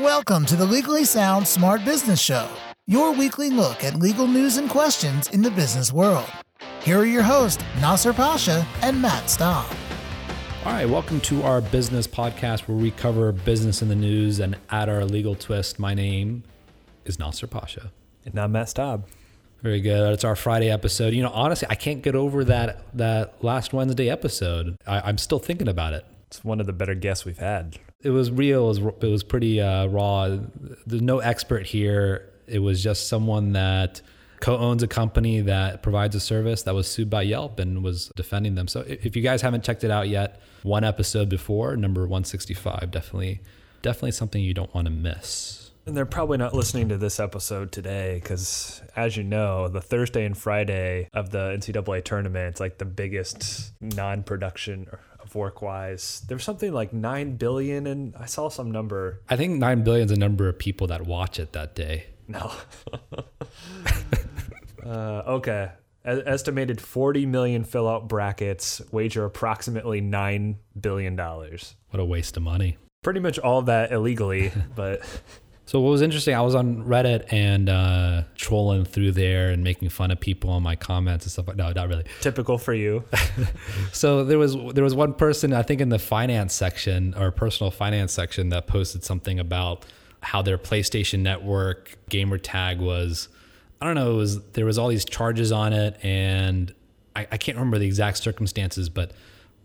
Welcome to the Legally Sound Smart Business Show, your weekly look at legal news and questions in the business world. Here are your hosts, Nasser Pasha and Matt Staub. All right, welcome to our business podcast where we cover business in the news and add our legal twist. My name is Nasser Pasha. And I'm Matt Staub. Very good. It's our Friday episode. You know, honestly, I can't get over that that last Wednesday episode. I, I'm still thinking about it. It's one of the better guests we've had. It was real. It was, it was pretty uh, raw. There's no expert here. It was just someone that co-owns a company that provides a service that was sued by Yelp and was defending them. So if you guys haven't checked it out yet, one episode before, number 165, definitely definitely something you don't want to miss. And they're probably not listening to this episode today because, as you know, the Thursday and Friday of the NCAA tournament, it's like the biggest non production of work wise. There was something like 9 billion, and I saw some number. I think 9 billion is the number of people that watch it that day. No. uh, okay. Estimated 40 million fill out brackets wager approximately $9 billion. What a waste of money. Pretty much all that illegally, but. So what was interesting, I was on Reddit and uh, trolling through there and making fun of people on my comments and stuff. Like, no, not really. Typical for you. so there was there was one person I think in the finance section or personal finance section that posted something about how their PlayStation Network gamer tag was. I don't know. It was there was all these charges on it, and I, I can't remember the exact circumstances, but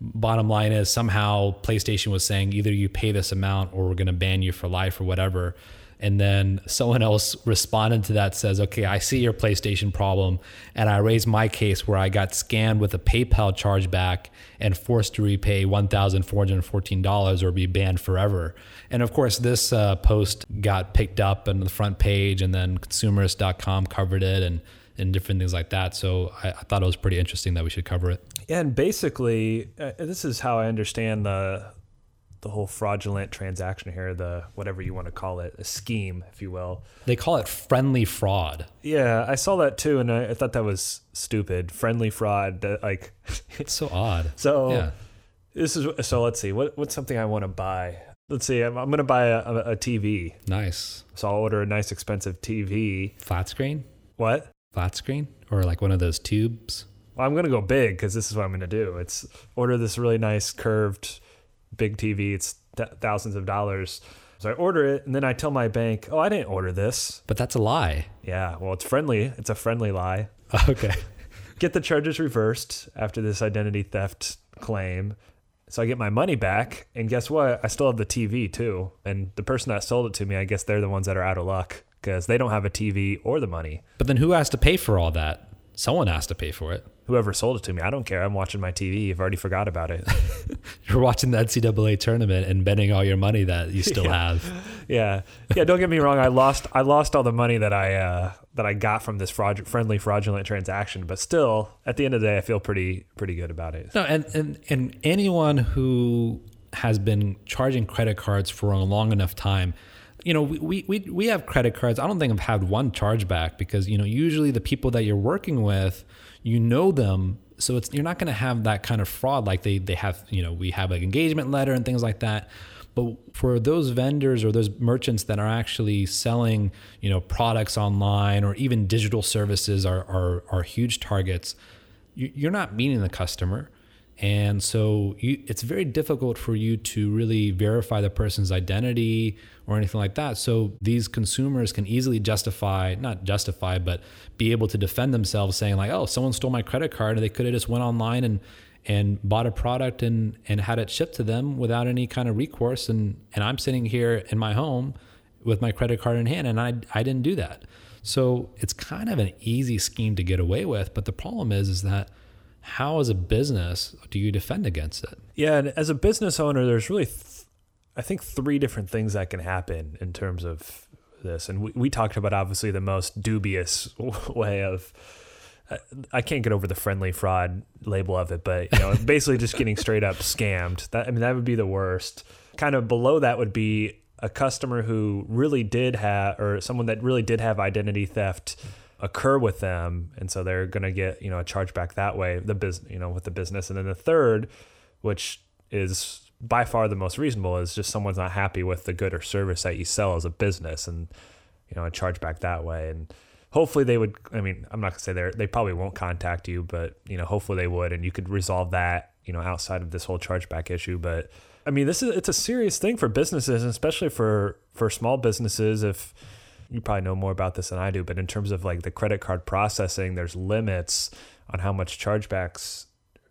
bottom line is somehow PlayStation was saying either you pay this amount or we're going to ban you for life or whatever. And then someone else responded to that says, okay, I see your PlayStation problem. And I raised my case where I got scammed with a PayPal chargeback and forced to repay $1,414 or be banned forever. And of course, this uh, post got picked up on the front page and then consumerist.com covered it and, and different things like that. So I, I thought it was pretty interesting that we should cover it. Yeah, and basically, uh, this is how I understand the the whole fraudulent transaction here, the whatever you want to call it, a scheme, if you will. They call it friendly fraud. Yeah, I saw that too, and I, I thought that was stupid. Friendly fraud, like it's so odd. So yeah. this is so. Let's see, what what's something I want to buy? Let's see, I'm, I'm going to buy a, a, a TV. Nice. So I'll order a nice expensive TV. Flat screen. What? Flat screen or like one of those tubes. Well, I'm going to go big because this is what I'm going to do. It's order this really nice curved big TV. It's th- thousands of dollars. So I order it and then I tell my bank, "Oh, I didn't order this." But that's a lie. Yeah, well, it's friendly. It's a friendly lie. Okay. get the charges reversed after this identity theft claim. So I get my money back, and guess what? I still have the TV too. And the person that sold it to me, I guess they're the ones that are out of luck because they don't have a TV or the money. But then who has to pay for all that? Someone has to pay for it whoever sold it to me. I don't care. I'm watching my TV. I've already forgot about it. You're watching the NCAA tournament and betting all your money that you still yeah. have. Yeah, yeah. Don't get me wrong. I lost. I lost all the money that I uh, that I got from this fraud- friendly fraudulent transaction. But still, at the end of the day, I feel pretty pretty good about it. No, and and and anyone who has been charging credit cards for a long enough time you know, we, we, we have credit cards. I don't think I've had one chargeback because, you know, usually the people that you're working with, you know them. So it's, you're not going to have that kind of fraud like they, they have, you know, we have an engagement letter and things like that. But for those vendors or those merchants that are actually selling, you know, products online or even digital services are, are, are huge targets, you're not meeting the customer. And so you, it's very difficult for you to really verify the person's identity or anything like that. So these consumers can easily justify, not justify, but be able to defend themselves saying like, oh, someone stole my credit card and they could have just went online and and bought a product and and had it shipped to them without any kind of recourse and and I'm sitting here in my home with my credit card in hand and I I didn't do that. So it's kind of an easy scheme to get away with, but the problem is is that how as a business do you defend against it? Yeah, and as a business owner there's really th- I think three different things that can happen in terms of this, and we, we talked about obviously the most dubious way of. Uh, I can't get over the friendly fraud label of it, but you know, basically just getting straight up scammed. That I mean, that would be the worst. Kind of below that would be a customer who really did have, or someone that really did have identity theft occur with them, and so they're going to get you know a chargeback that way. The business, you know, with the business, and then the third, which is by far the most reasonable is just someone's not happy with the good or service that you sell as a business and you know, a chargeback that way. And hopefully they would I mean, I'm not gonna say they they probably won't contact you, but you know, hopefully they would and you could resolve that, you know, outside of this whole chargeback issue. But I mean, this is it's a serious thing for businesses, especially for for small businesses if you probably know more about this than I do, but in terms of like the credit card processing, there's limits on how much chargebacks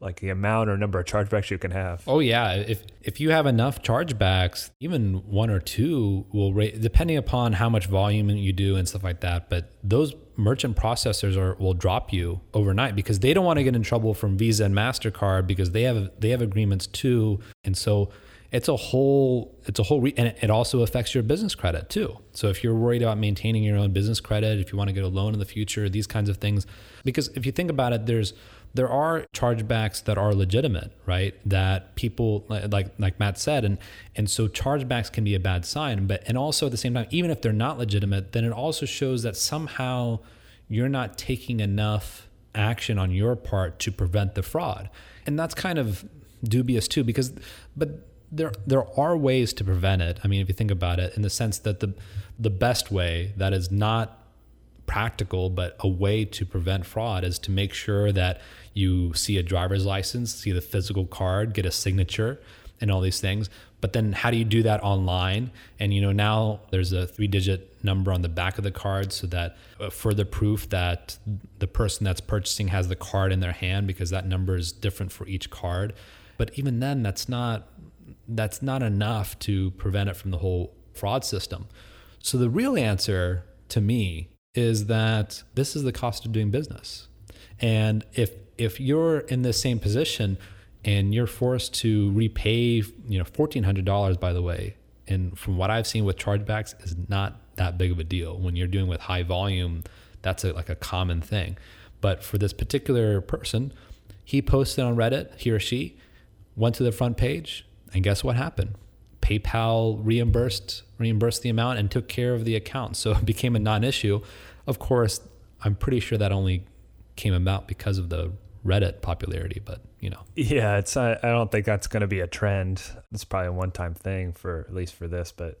like the amount or number of chargebacks you can have. Oh yeah, if if you have enough chargebacks, even one or two will rate depending upon how much volume you do and stuff like that. But those merchant processors are will drop you overnight because they don't want to get in trouble from Visa and Mastercard because they have they have agreements too, and so it's a whole it's a whole re- and it also affects your business credit too. So if you're worried about maintaining your own business credit if you want to get a loan in the future these kinds of things because if you think about it there's there are chargebacks that are legitimate right? That people like like matt said and and so chargebacks can be a bad sign but and also at the same time even if they're not legitimate then it also shows that somehow you're not taking enough action on your part to prevent the fraud. And that's kind of dubious too because but there there are ways to prevent it. I mean, if you think about it, in the sense that the the best way that is not practical but a way to prevent fraud is to make sure that you see a driver's license, see the physical card, get a signature, and all these things. But then, how do you do that online? And you know, now there's a three-digit number on the back of the card, so that uh, further proof that the person that's purchasing has the card in their hand, because that number is different for each card. But even then, that's not that's not enough to prevent it from the whole fraud system. So the real answer to me is that this is the cost of doing business. And if if you're in the same position and you're forced to repay, you know, fourteen hundred dollars, by the way, and from what I've seen with chargebacks, is not that big of a deal. When you're doing with high volume, that's a, like a common thing. But for this particular person, he posted on Reddit, he or she went to the front page, and guess what happened? PayPal reimbursed reimbursed the amount and took care of the account. So it became a non-issue. Of course, I'm pretty sure that only came about because of the Reddit popularity, but you know. Yeah, it's I don't think that's going to be a trend. It's probably a one-time thing for at least for this, but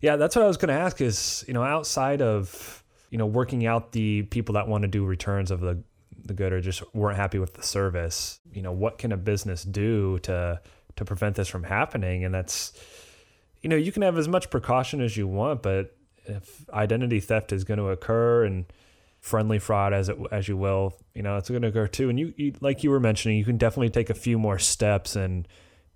yeah, that's what I was going to ask is, you know, outside of, you know, working out the people that want to do returns of the the good or just weren't happy with the service, you know, what can a business do to to prevent this from happening. And that's, you know, you can have as much precaution as you want, but if identity theft is going to occur and friendly fraud as it as you will, you know, it's going to occur too. And you, you like you were mentioning, you can definitely take a few more steps and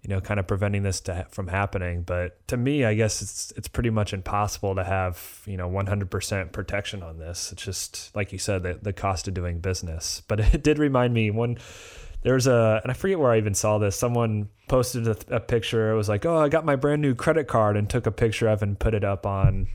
you know, kind of preventing this to, from happening. But to me, I guess it's it's pretty much impossible to have you know 100% protection on this. It's just like you said, the, the cost of doing business. But it did remind me one there's a and I forget where I even saw this. Someone posted a, a, picture. It was like, "Oh, I got my brand new credit card," and took a picture of it and put it up on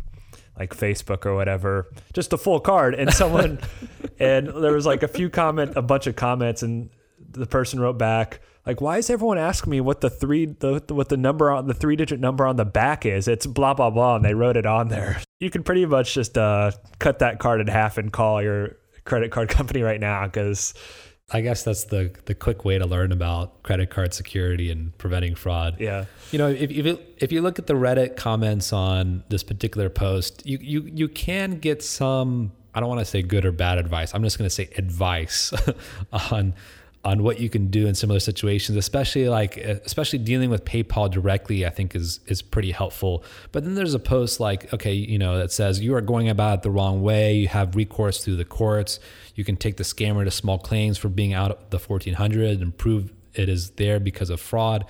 like Facebook or whatever, just a full card. And someone and there was like a few comment, a bunch of comments, and the person wrote back like, "Why is everyone asking me what the three the what the number on the three digit number on the back is? It's blah blah blah." And they wrote it on there. You can pretty much just uh, cut that card in half and call your credit card company right now because I guess that's the the quick way to learn about credit card security and preventing fraud. Yeah. You know, if if you, if you look at the Reddit comments on this particular post, you you you can get some I don't want to say good or bad advice. I'm just going to say advice on on what you can do in similar situations, especially like eh, especially dealing with PayPal directly, I think is is pretty helpful. But then there's a post like, okay, you know, that says you are going about it the wrong way. You have recourse through the courts. You can take the scammer to small claims for being out the 1400 and prove it is there because of fraud.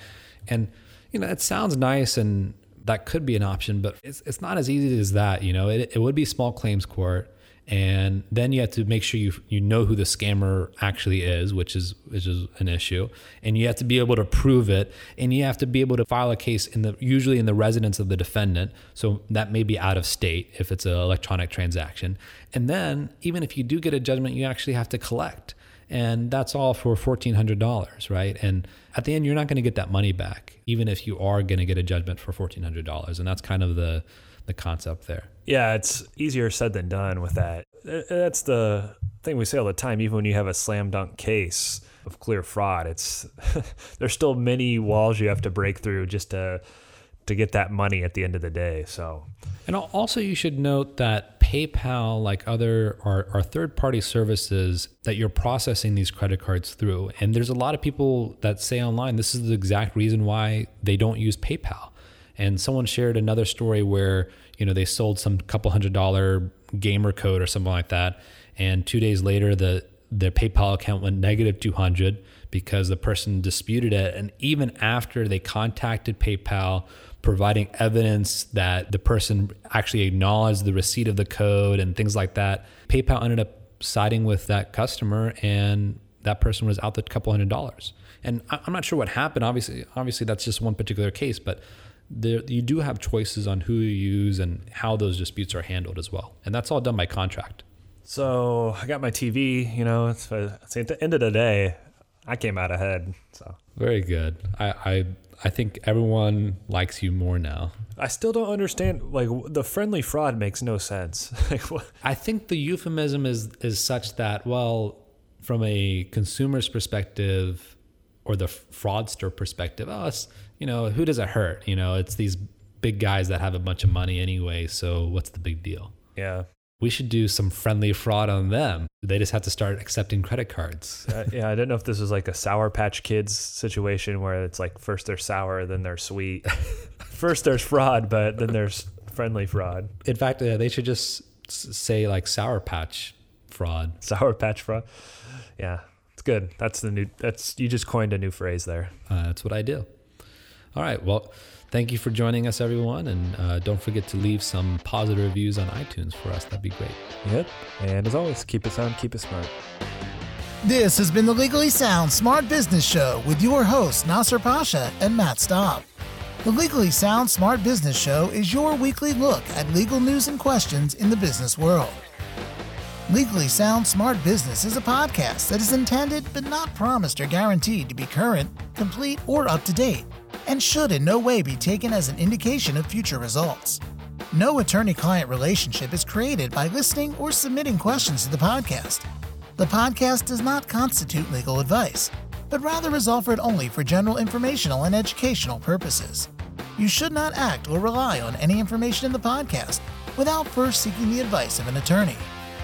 And you know, it sounds nice and that could be an option, but it's it's not as easy as that. You know, it it would be small claims court and then you have to make sure you you know who the scammer actually is, which is which is an issue, and you have to be able to prove it, and you have to be able to file a case in the usually in the residence of the defendant, so that may be out of state if it's an electronic transaction, and then even if you do get a judgment, you actually have to collect, and that's all for fourteen hundred dollars, right? And at the end, you're not going to get that money back, even if you are going to get a judgment for fourteen hundred dollars, and that's kind of the the concept there. Yeah, it's easier said than done with that. That's the thing we say all the time, even when you have a slam dunk case of clear fraud, it's there's still many walls you have to break through just to to get that money at the end of the day. So, and also you should note that PayPal, like other are, are third party services that you're processing these credit cards through. And there's a lot of people that say online this is the exact reason why they don't use PayPal. And someone shared another story where you know they sold some couple hundred dollar gamer code or something like that, and two days later the their PayPal account went negative 200 because the person disputed it. And even after they contacted PayPal, providing evidence that the person actually acknowledged the receipt of the code and things like that, PayPal ended up siding with that customer and that person was out the couple hundred dollars. And I'm not sure what happened. Obviously, obviously that's just one particular case, but there, you do have choices on who you use and how those disputes are handled as well. And that's all done by contract. So I got my TV. You know, it's, it's at the end of the day, I came out ahead. So very good. I, I I think everyone likes you more now. I still don't understand. Like the friendly fraud makes no sense. I think the euphemism is is such that well, from a consumer's perspective or the fraudster perspective, oh, it's, you know, who does it hurt? You know, it's these big guys that have a bunch of money anyway. So what's the big deal? Yeah we should do some friendly fraud on them. They just have to start accepting credit cards. uh, yeah, I don't know if this was like a Sour Patch Kids situation where it's like first they're sour, then they're sweet. first there's fraud, but then there's friendly fraud. In fact, uh, they should just say like Sour Patch fraud. Sour Patch fraud. Yeah, it's good. That's the new. That's you just coined a new phrase there. Uh, that's what I do. All right. Well Thank you for joining us, everyone. And uh, don't forget to leave some positive reviews on iTunes for us. That'd be great. Yep. And as always, keep it sound, keep it smart. This has been the Legally Sound Smart Business Show with your hosts, Nasser Pasha and Matt Staub. The Legally Sound Smart Business Show is your weekly look at legal news and questions in the business world. Legally Sound Smart Business is a podcast that is intended but not promised or guaranteed to be current, complete, or up to date and should in no way be taken as an indication of future results. No attorney client relationship is created by listening or submitting questions to the podcast. The podcast does not constitute legal advice, but rather is offered only for general informational and educational purposes. You should not act or rely on any information in the podcast without first seeking the advice of an attorney.